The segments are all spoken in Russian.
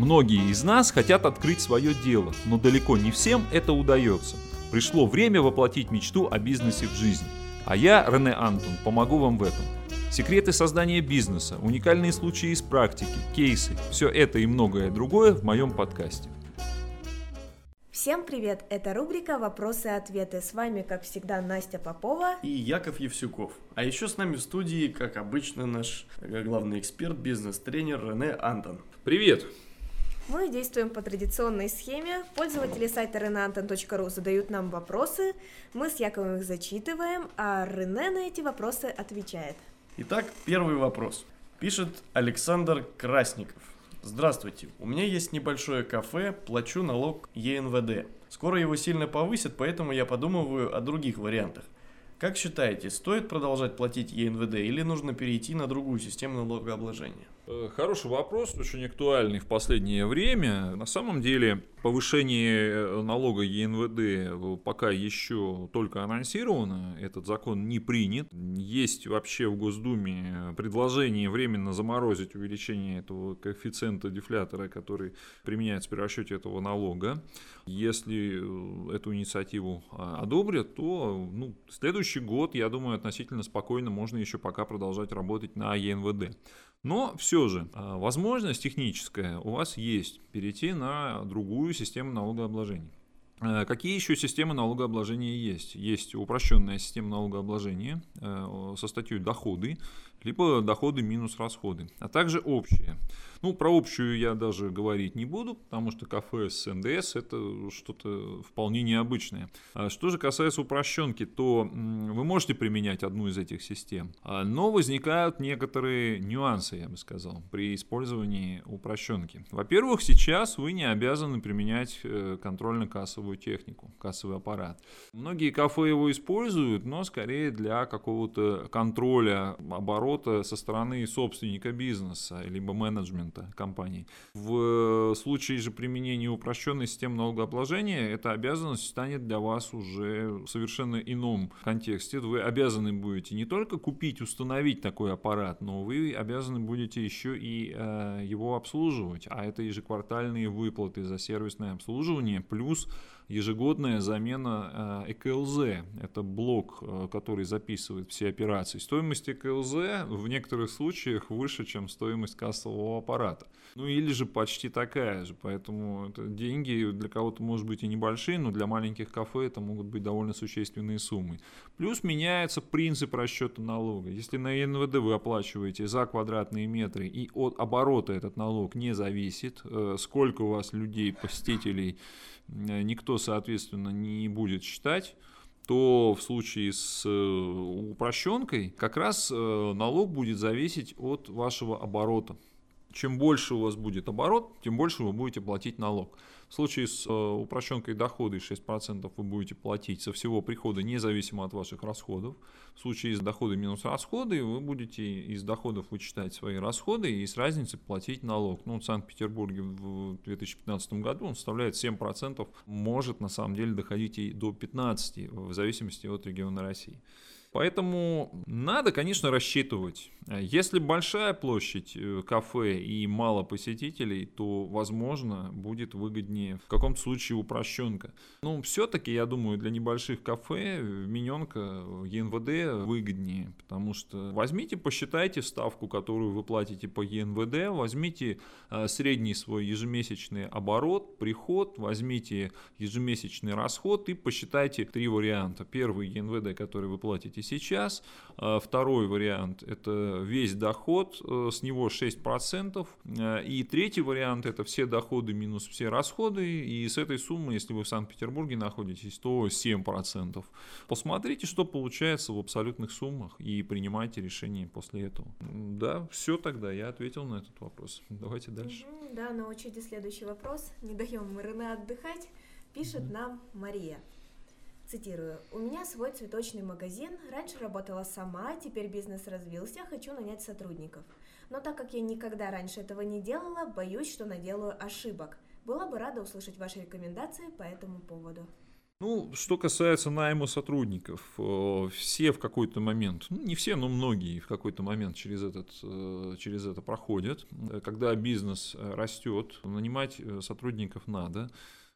Многие из нас хотят открыть свое дело, но далеко не всем это удается. Пришло время воплотить мечту о бизнесе в жизнь. А я, Рене Антон, помогу вам в этом. Секреты создания бизнеса, уникальные случаи из практики, кейсы – все это и многое другое в моем подкасте. Всем привет! Это рубрика «Вопросы и ответы». С вами, как всегда, Настя Попова и Яков Евсюков. А еще с нами в студии, как обычно, наш главный эксперт, бизнес-тренер Рене Антон. Привет! Мы действуем по традиционной схеме. Пользователи сайта reneanton.ru задают нам вопросы, мы с Яковом их зачитываем, а Рене на эти вопросы отвечает. Итак, первый вопрос. Пишет Александр Красников. Здравствуйте, у меня есть небольшое кафе, плачу налог ЕНВД. Скоро его сильно повысят, поэтому я подумываю о других вариантах. Как считаете, стоит продолжать платить ЕНВД или нужно перейти на другую систему налогообложения? Э, хороший вопрос, очень актуальный в последнее время. На самом деле повышение э, налога ЕНВД э, пока еще только анонсировано, этот закон не принят. Есть вообще в Госдуме предложение временно заморозить увеличение этого коэффициента дефлятора, который применяется при расчете этого налога. Если эту инициативу а, одобрят, то ну, следующий год, я думаю, относительно спокойно можно еще пока продолжать работать на ЕНВД. Но все же, а, возможность техническая у вас есть перейти на другую систему налогообложения. А, какие еще системы налогообложения есть? Есть упрощенная система налогообложения э, со статьей доходы, либо доходы минус расходы, а также общие. Ну, про общую я даже говорить не буду, потому что кафе с НДС это что-то вполне необычное. А что же касается упрощенки, то вы можете применять одну из этих систем, а, но возникают некоторые нюансы, я бы сказал, при использовании упрощенки. Во-первых, сейчас вы не обязаны применять э, контрольно-кассовую технику, кассовый аппарат. Многие кафе его используют, но скорее для какого-то контроля оборота со стороны собственника бизнеса, либо менеджмента компаний. В случае же применения упрощенной системы налогообложения эта обязанность станет для вас уже в совершенно ином контексте. Вы обязаны будете не только купить, установить такой аппарат, но вы обязаны будете еще и э, его обслуживать. А это ежеквартальные выплаты за сервисное обслуживание плюс ежегодная замена э, ЭКЛЗ. Это блок, э, который записывает все операции. Стоимость ЭКЛЗ в некоторых случаях выше, чем стоимость кассового аппарата. Ну или же почти такая же. Поэтому это деньги для кого-то может быть и небольшие, но для маленьких кафе это могут быть довольно существенные суммы. Плюс меняется принцип расчета налога. Если на НВД вы оплачиваете за квадратные метры и от оборота этот налог не зависит, э, сколько у вас людей, посетителей, никто соответственно, не будет считать, то в случае с э, упрощенкой как раз э, налог будет зависеть от вашего оборота. Чем больше у вас будет оборот, тем больше вы будете платить налог. В случае с э, упрощенкой дохода 6% вы будете платить со всего прихода независимо от ваших расходов. В случае с дохода минус расходы вы будете из доходов вычитать свои расходы и с разницы платить налог. Ну, в Санкт-Петербурге в 2015 году он составляет 7%, может на самом деле доходить и до 15% в зависимости от региона России. Поэтому надо, конечно, рассчитывать. Если большая площадь э, кафе и мало посетителей, то, возможно, будет выгоднее в каком-то случае упрощенка. Но все-таки, я думаю, для небольших кафе вмененка ЕНВД выгоднее, потому что возьмите, посчитайте ставку, которую вы платите по ЕНВД, возьмите э, средний свой ежемесячный оборот, приход, возьмите ежемесячный расход и посчитайте три варианта. Первый ЕНВД, который вы платите платите сейчас. А, второй вариант – это весь доход, э, с него 6%. Э, и третий вариант – это все доходы минус все расходы. И с этой суммы, если вы в Санкт-Петербурге находитесь, то 7%. Посмотрите, что получается в абсолютных суммах и принимайте решение после этого. Да, все тогда, я ответил на этот вопрос. Давайте дальше. да, на очереди следующий вопрос. Не даем Рене отдыхать. Пишет нам Мария. Цитирую. «У меня свой цветочный магазин. Раньше работала сама, теперь бизнес развился, хочу нанять сотрудников. Но так как я никогда раньше этого не делала, боюсь, что наделаю ошибок. Была бы рада услышать ваши рекомендации по этому поводу». Ну, что касается найма сотрудников, э, все в какой-то момент, ну, не все, но многие в какой-то момент через, этот, э, через это проходят. Когда бизнес растет, нанимать э, сотрудников надо.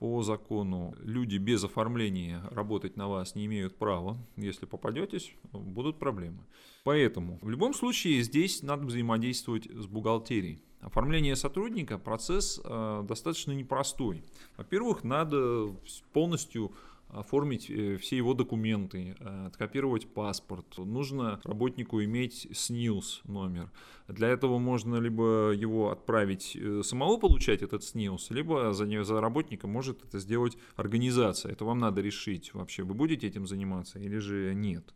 По закону люди без оформления работать на вас не имеют права. Если попадетесь, будут проблемы. Поэтому в любом случае здесь надо взаимодействовать с бухгалтерией. Оформление сотрудника процесс э, достаточно непростой. Во-первых, надо полностью оформить э, все его документы, э, откопировать паспорт. Нужно работнику иметь СНИЛС номер. Для этого можно либо его отправить э, самого получать этот СНИЛС, либо за, за работника может это сделать организация. Это вам надо решить вообще, вы будете этим заниматься или же нет.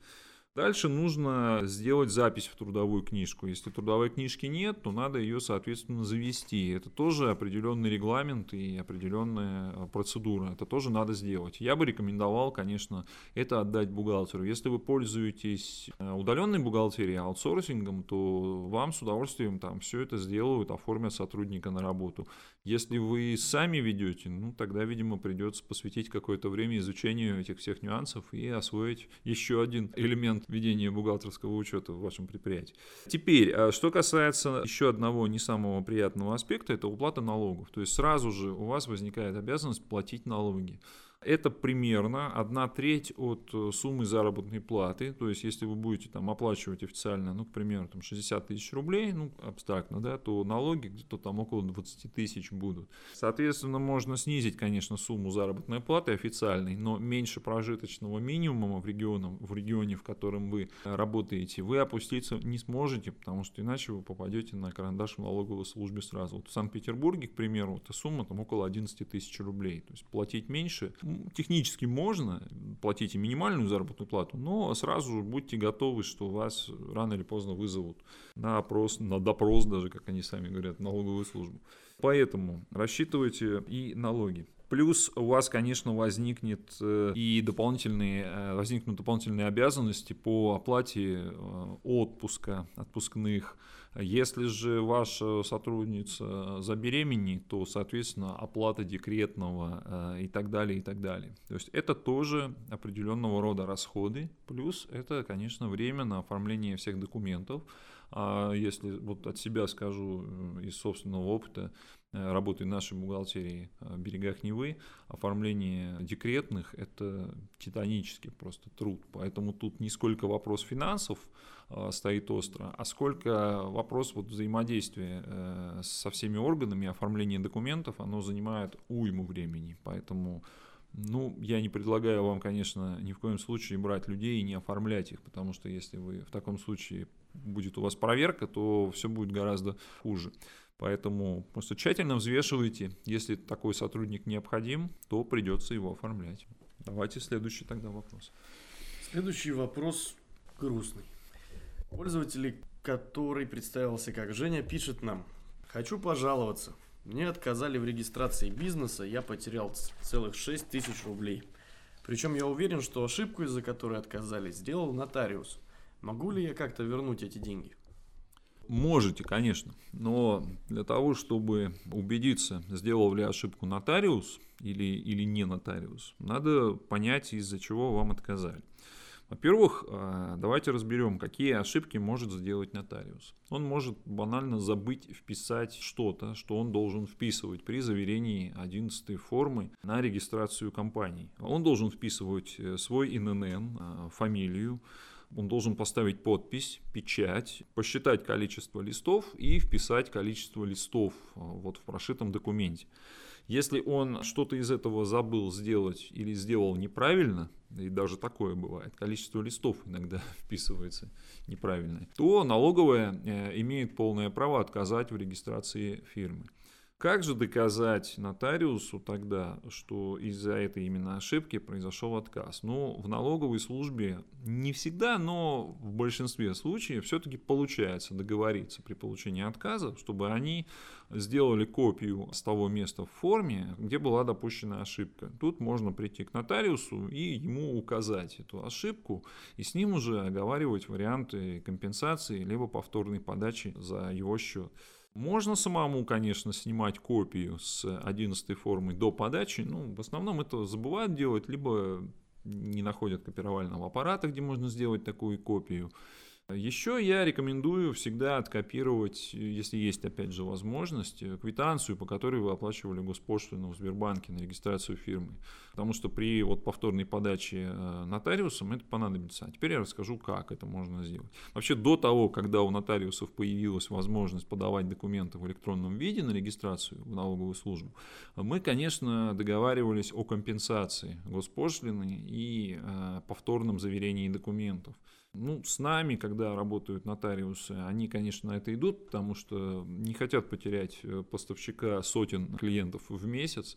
Дальше нужно сделать запись в трудовую книжку. Если трудовой книжки нет, то надо ее, соответственно, завести. Это тоже определенный регламент и определенная э, процедура. Это тоже надо сделать. Я бы рекомендовал, конечно, это отдать бухгалтеру. Если вы пользуетесь э, удаленной бухгалтерией, аутсорсингом, то вам с удовольствием там все это сделают, оформят сотрудника на работу. Если вы сами ведете, ну тогда, видимо, придется посвятить какое-то время изучению этих всех нюансов и освоить еще один элемент ведения бухгалтерского учета в вашем предприятии. Теперь, а что касается еще одного не самого приятного аспекта, это уплата налогов. То есть сразу же у вас возникает обязанность платить налоги. Это примерно одна треть от э, суммы заработной платы. То есть, если вы будете там оплачивать официально, ну, к примеру, там 60 тысяч рублей, ну, абстрактно, да, то налоги где-то там около 20 тысяч будут. Соответственно, можно снизить, конечно, сумму заработной платы официальной, но меньше прожиточного минимума в, регионе, в регионе, в котором вы работаете, вы опуститься не сможете, потому что иначе вы попадете на карандаш в налоговой службе сразу. Вот в Санкт-Петербурге, к примеру, эта сумма там около 11 тысяч рублей. То есть платить меньше технически можно, платите минимальную заработную плату, но сразу будьте готовы, что вас рано или поздно вызовут на опрос, на допрос даже, как они сами говорят, налоговую службу. Поэтому рассчитывайте и налоги. Плюс у вас, конечно, возникнет э, и дополнительные, э, возникнут дополнительные обязанности по оплате э, отпуска, отпускных. Если же ваша сотрудница забеременеет, то, соответственно, оплата декретного и так далее, и так далее. То есть это тоже определенного рода расходы. Плюс это, конечно, время на оформление всех документов. А если вот от себя скажу из собственного опыта, работы нашей бухгалтерии в берегах Невы, оформление декретных – это титанический просто труд. Поэтому тут не сколько вопрос финансов э, стоит остро, а сколько вопрос вот взаимодействия э, со всеми органами, оформление документов, оно занимает уйму времени. Поэтому ну, я не предлагаю вам, конечно, ни в коем случае брать людей и не оформлять их, потому что если вы в таком случае будет у вас проверка, то все будет гораздо хуже. Поэтому просто тщательно взвешивайте. Если такой сотрудник необходим, то придется его оформлять. Давайте следующий тогда вопрос. Следующий вопрос грустный. Пользователь, который представился как Женя, пишет нам. Хочу пожаловаться. Мне отказали в регистрации бизнеса, я потерял целых 6 тысяч рублей. Причем я уверен, что ошибку, из-за которой отказали, сделал нотариус. Могу ли я как-то вернуть эти деньги? Можете, конечно, но для того, чтобы убедиться, сделал ли ошибку нотариус или, или не нотариус, надо понять, из-за чего вам отказали. Во-первых, а, давайте разберем, какие ошибки может сделать нотариус. Он может банально забыть вписать что-то, что он должен вписывать при заверении 11 формы на регистрацию компании. Он должен вписывать э, свой ИНН, а, фамилию, он должен поставить подпись, печать, посчитать количество листов и вписать количество листов а, вот в прошитом документе. Если он что-то из этого забыл сделать или сделал неправильно, и даже такое бывает, количество листов иногда вписывается неправильно, то налоговая э, имеет полное право отказать в регистрации фирмы. Как же доказать нотариусу тогда, что из-за этой именно ошибки произошел отказ? Ну, в налоговой службе не всегда, но в большинстве случаев все-таки получается договориться при получении отказа, чтобы они сделали копию с того места в форме, где была допущена ошибка. Тут можно прийти к нотариусу и ему указать эту ошибку, и с ним уже оговаривать варианты компенсации либо повторной подачи за его счет. Можно самому, конечно, снимать копию с 11 формы до подачи. Ну, в основном это забывают делать, либо не находят копировального аппарата, где можно сделать такую копию. Еще я рекомендую всегда откопировать, если есть опять же возможность, квитанцию, по которой вы оплачивали госпошлину в Сбербанке на регистрацию фирмы. Потому что при вот повторной подаче э, нотариусом это понадобится. А теперь я расскажу, как это можно сделать. Вообще до того, когда у нотариусов появилась возможность подавать документы в электронном виде на регистрацию в налоговую службу, мы, конечно, договаривались о компенсации госпошлины и э, повторном заверении документов. Ну, с нами, когда работают нотариусы, они, конечно, на это идут, потому что не хотят потерять э, поставщика сотен клиентов в месяц,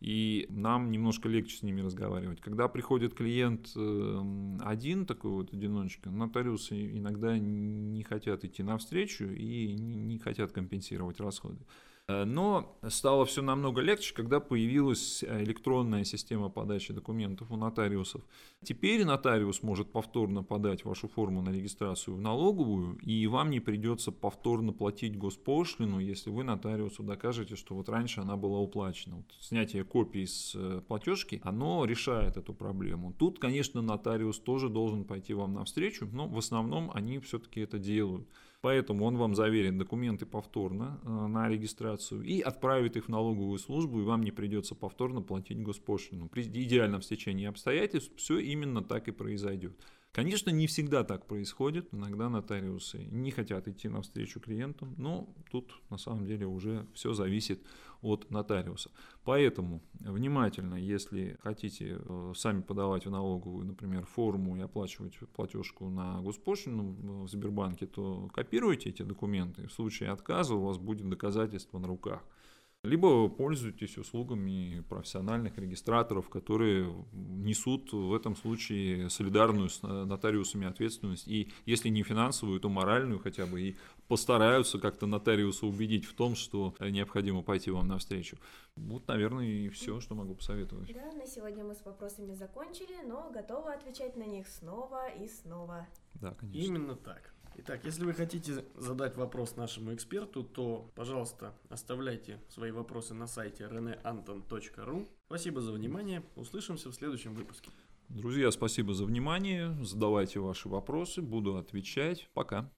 и нам немножко легче с ними разговаривать. Когда приходит клиент эм, один, такой вот одиночка, нотариусы иногда не хотят идти навстречу и не хотят компенсировать расходы. Э, но стало все намного легче, когда появилась э, электронная система подачи документов у нотариусов. Теперь нотариус может повторно подать вашу форму на регистрацию в налоговую, и вам не придется повторно платить госпошлину, если вы нотариусу докажете, что вот раньше она была уплачена. Вот снятие копии с э, платежки, оно решает эту проблему. Тут, конечно, нотариус тоже должен пойти вам навстречу, но в основном они все-таки это делают. Поэтому он вам заверит документы повторно э, на регистрацию и отправит их в налоговую службу, и вам не придется повторно платить госпошлину. При идеальном стечении обстоятельств все именно так и произойдет. Конечно, не всегда так происходит. Иногда нотариусы не хотят идти навстречу клиентам, но тут на самом деле уже все зависит от нотариуса. Поэтому внимательно, если хотите э, сами подавать в налоговую, например, форму и оплачивать платежку на госпошлину в Сбербанке, то копируйте эти документы. В случае отказа у вас будет доказательство на руках либо пользуйтесь услугами профессиональных регистраторов, которые несут в этом случае солидарную с нотариусами ответственность, и если не финансовую, то моральную хотя бы, и постараются как-то нотариуса убедить в том, что необходимо пойти вам навстречу. Вот, наверное, и все, что могу посоветовать. Да, на сегодня мы с вопросами закончили, но готовы отвечать на них снова и снова. Да, конечно. Именно так. Итак, если вы хотите задать вопрос нашему эксперту, то, пожалуйста, оставляйте свои вопросы на сайте reneanton.ru. Спасибо за внимание. Услышимся в следующем выпуске. Друзья, спасибо за внимание. Задавайте ваши вопросы, буду отвечать. Пока.